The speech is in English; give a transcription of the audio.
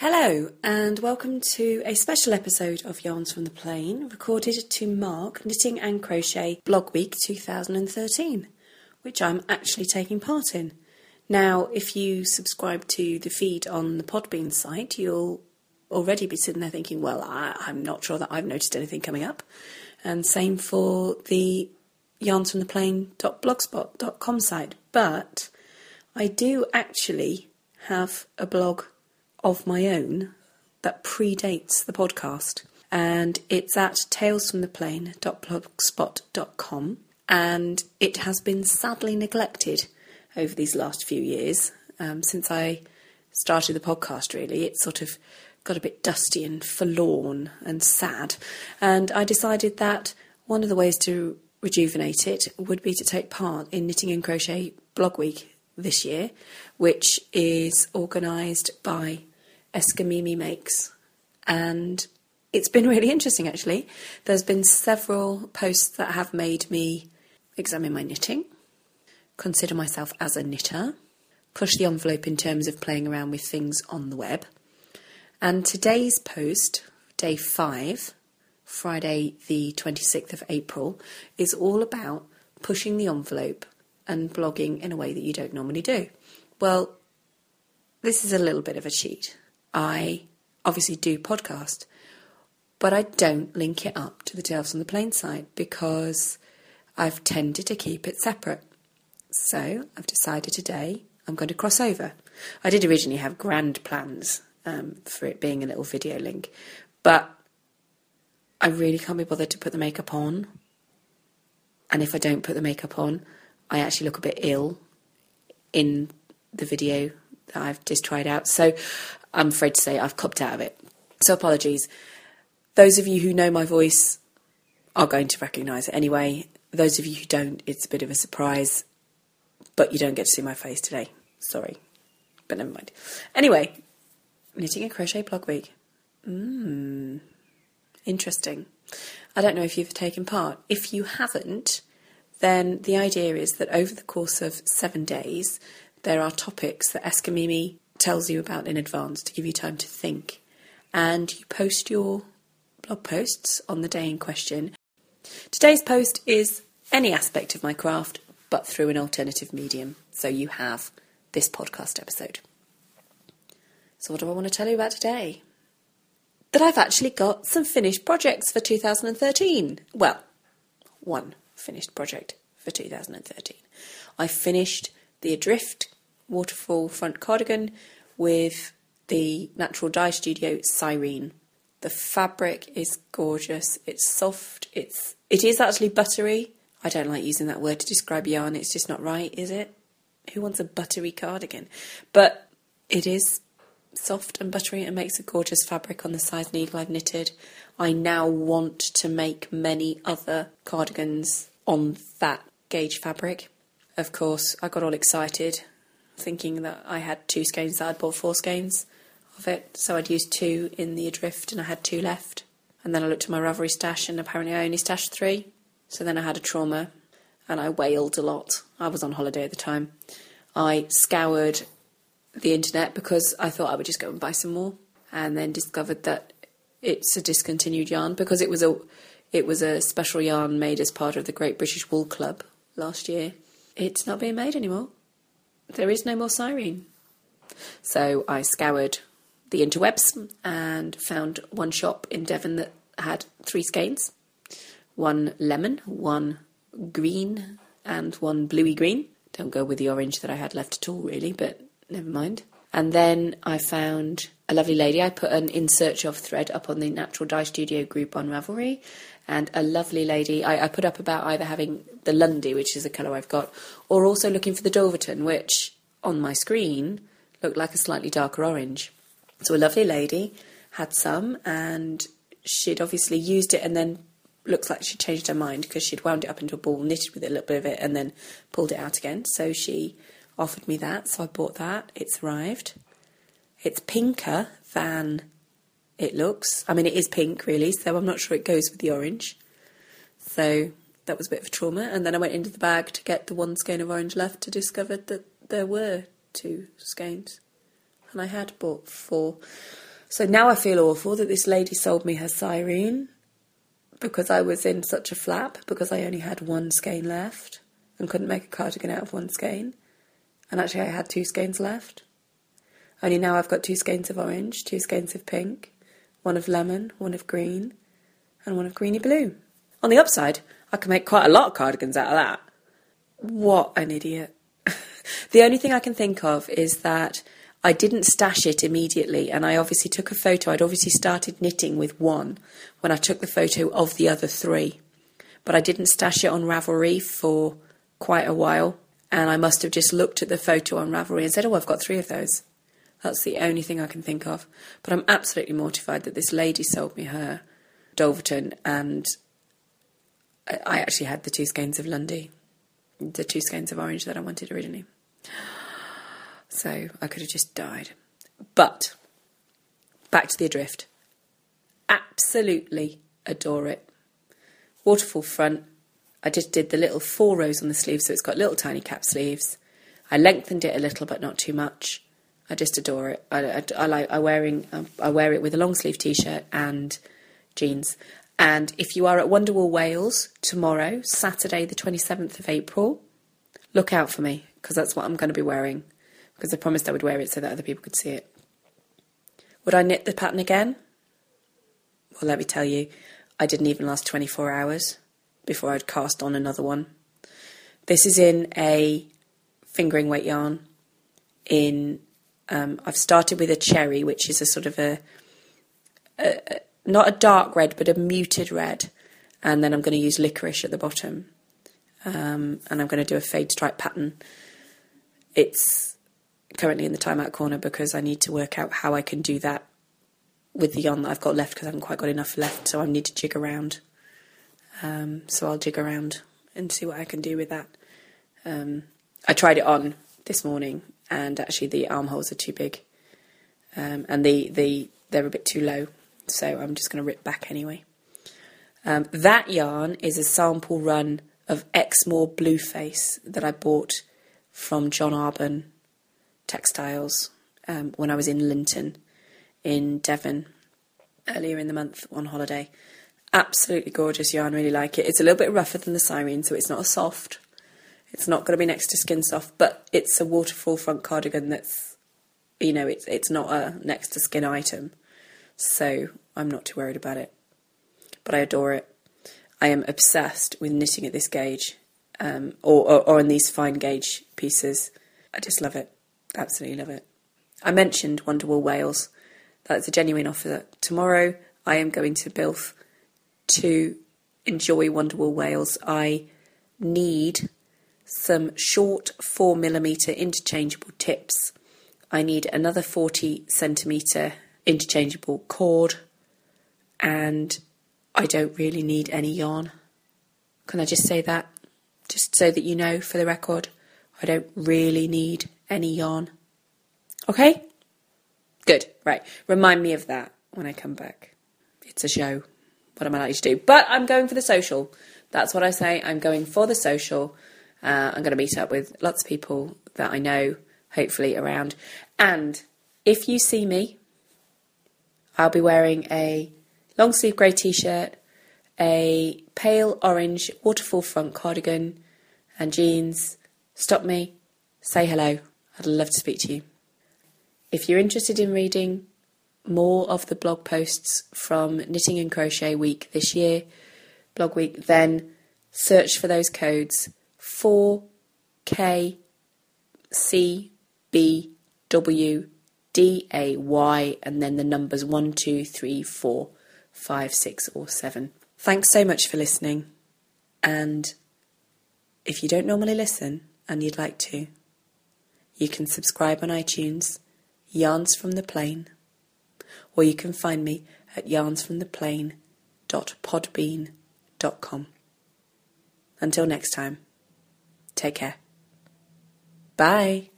Hello, and welcome to a special episode of Yarns from the Plane, recorded to mark Knitting and Crochet Blog Week 2013, which I'm actually taking part in. Now, if you subscribe to the feed on the Podbean site, you'll already be sitting there thinking, well, I, am not sure that I've noticed anything coming up. And same for the yarnsfromtheplane.blogspot.com site. But I do actually have a blog of my own that predates the podcast. And it's at talesfromtheplane.blogspot.com. And it has been sadly neglected over these last few years. Um, since I started the podcast, really, it's sort of got a bit dusty and forlorn and sad. And I decided that one of the ways to rejuvenate it would be to take part in Knitting and Crochet Blog Week this year, which is organised by Eskimimi Makes. And it's been really interesting actually. There's been several posts that have made me examine my knitting, consider myself as a knitter, push the envelope in terms of playing around with things on the web. And today's post, day five, Friday, the 26th of April, is all about pushing the envelope and blogging in a way that you don't normally do. Well, this is a little bit of a cheat. I obviously do podcast, but I don't link it up to the Tales from the Plane side because I've tended to keep it separate. So I've decided today I'm going to cross over. I did originally have grand plans um, for it being a little video link, but I really can't be bothered to put the makeup on. And if I don't put the makeup on, I actually look a bit ill in the video that I've just tried out. So I'm afraid to say I've copped out of it. So apologies. Those of you who know my voice are going to recognise it anyway. Those of you who don't, it's a bit of a surprise, but you don't get to see my face today. Sorry. But never mind. Anyway, knitting and crochet blog week. Mmm. Interesting. I don't know if you've taken part. If you haven't, then the idea is that over the course of seven days, there are topics that Eskimimi tells you about in advance to give you time to think. And you post your blog posts on the day in question. Today's post is any aspect of my craft, but through an alternative medium. So you have this podcast episode. So, what do I want to tell you about today? That I've actually got some finished projects for 2013. Well, one finished project for 2013. I finished the Adrift waterfall front cardigan with the Natural Dye Studio Cyrene. The fabric is gorgeous. It's soft. It's it is actually buttery. I don't like using that word to describe yarn. It's just not right, is it? Who wants a buttery cardigan? But it is soft and buttery and makes a gorgeous fabric on the size needle I've knitted. I now want to make many other cardigans on that gauge fabric. Of course, I got all excited thinking that I had two skeins that I'd bought four skeins of it. So I'd used two in the Adrift and I had two left. And then I looked at my Ravelry stash and apparently I only stashed three. So then I had a trauma and I wailed a lot. I was on holiday at the time. I scoured the internet because I thought I would just go and buy some more and then discovered that it's a discontinued yarn because it was a it was a special yarn made as part of the Great British Wool Club last year. It's not being made anymore there is no more Cyrene. So I scoured the interwebs and found one shop in Devon that had three skeins one lemon, one green, and one bluey green. Don't go with the orange that I had left at all, really, but never mind. And then I found a lovely lady. I put an in search of thread up on the Natural Dye Studio group on Ravelry, and a lovely lady. I, I put up about either having the Lundy, which is the colour I've got, or also looking for the Dulverton, which on my screen looked like a slightly darker orange. So a lovely lady had some, and she'd obviously used it and then looks like she changed her mind because she'd wound it up into a ball, knitted with a little bit of it, and then pulled it out again. So she offered me that, so I bought that. It's arrived. It's pinker than it looks. I mean, it is pink, really, so I'm not sure it goes with the orange. So that was a bit of a trauma. And then I went into the bag to get the one skein of orange left to discover that there were two skeins. And I had bought four. So now I feel awful that this lady sold me her Cyrene because I was in such a flap because I only had one skein left and couldn't make a cardigan out of one skein. And actually, I had two skeins left. Only now I've got two skeins of orange, two skeins of pink, one of lemon, one of green, and one of greeny blue. On the upside, I can make quite a lot of cardigans out of that. What an idiot. the only thing I can think of is that I didn't stash it immediately, and I obviously took a photo. I'd obviously started knitting with one when I took the photo of the other three, but I didn't stash it on Ravelry for quite a while, and I must have just looked at the photo on Ravelry and said, Oh, I've got three of those. That's the only thing I can think of. But I'm absolutely mortified that this lady sold me her Dulverton, and I actually had the two skeins of Lundy, the two skeins of orange that I wanted originally. So I could have just died. But back to the adrift. Absolutely adore it. Waterfall front. I just did the little four rows on the sleeve, so it's got little tiny cap sleeves. I lengthened it a little, but not too much. I just adore it. I, I, I like I wearing um, I wear it with a long sleeve t-shirt and jeans. And if you are at Wonderwool Wales tomorrow, Saturday the 27th of April, look out for me because that's what I'm going to be wearing because I promised I would wear it so that other people could see it. Would I knit the pattern again? Well, let me tell you, I didn't even last 24 hours before I'd cast on another one. This is in a fingering weight yarn. In um, I've started with a cherry, which is a sort of a, a, a not a dark red, but a muted red, and then I'm going to use licorice at the bottom, um, and I'm going to do a fade stripe pattern. It's currently in the timeout corner because I need to work out how I can do that with the yarn that I've got left because I haven't quite got enough left, so I need to jig around. Um, so I'll jig around and see what I can do with that. Um, I tried it on this morning, and actually the armholes are too big, um, and the, the they're a bit too low, so I'm just going to rip back anyway. Um, that yarn is a sample run of Exmoor Blueface that I bought from John Arbon textiles um, when I was in Lynton in Devon earlier in the month on holiday. Absolutely gorgeous yarn, really like it. It's a little bit rougher than the Cyrene, so it's not a soft. It's not going to be next to skin soft, but it's a waterfall front cardigan that's, you know, it's it's not a next to skin item, so I'm not too worried about it. But I adore it. I am obsessed with knitting at this gauge, um, or, or or in these fine gauge pieces. I just love it. Absolutely love it. I mentioned Wonderwool Wales. That's a genuine offer. Tomorrow I am going to Builth to enjoy Wonderwool Wales. I need some short 4mm interchangeable tips. I need another 40 centimetre interchangeable cord, and I don't really need any yarn. Can I just say that? Just so that you know for the record, I don't really need any yarn. Okay? Good, right. Remind me of that when I come back. It's a show. What am I likely to do? But I'm going for the social. That's what I say. I'm going for the social. Uh, I'm going to meet up with lots of people that I know, hopefully, around. And if you see me, I'll be wearing a long sleeve grey t shirt, a pale orange waterfall front cardigan, and jeans. Stop me, say hello. I'd love to speak to you. If you're interested in reading more of the blog posts from Knitting and Crochet Week this year, blog week, then. Search for those codes. 4K C B W D A Y and then the numbers 1, 2, 3, 4, 5, 6, or 7. Thanks so much for listening. And if you don't normally listen and you'd like to, you can subscribe on iTunes, Yarns from the Plane, or you can find me at yarnsfromtheplane.podbean.com. Until next time, take care. Bye.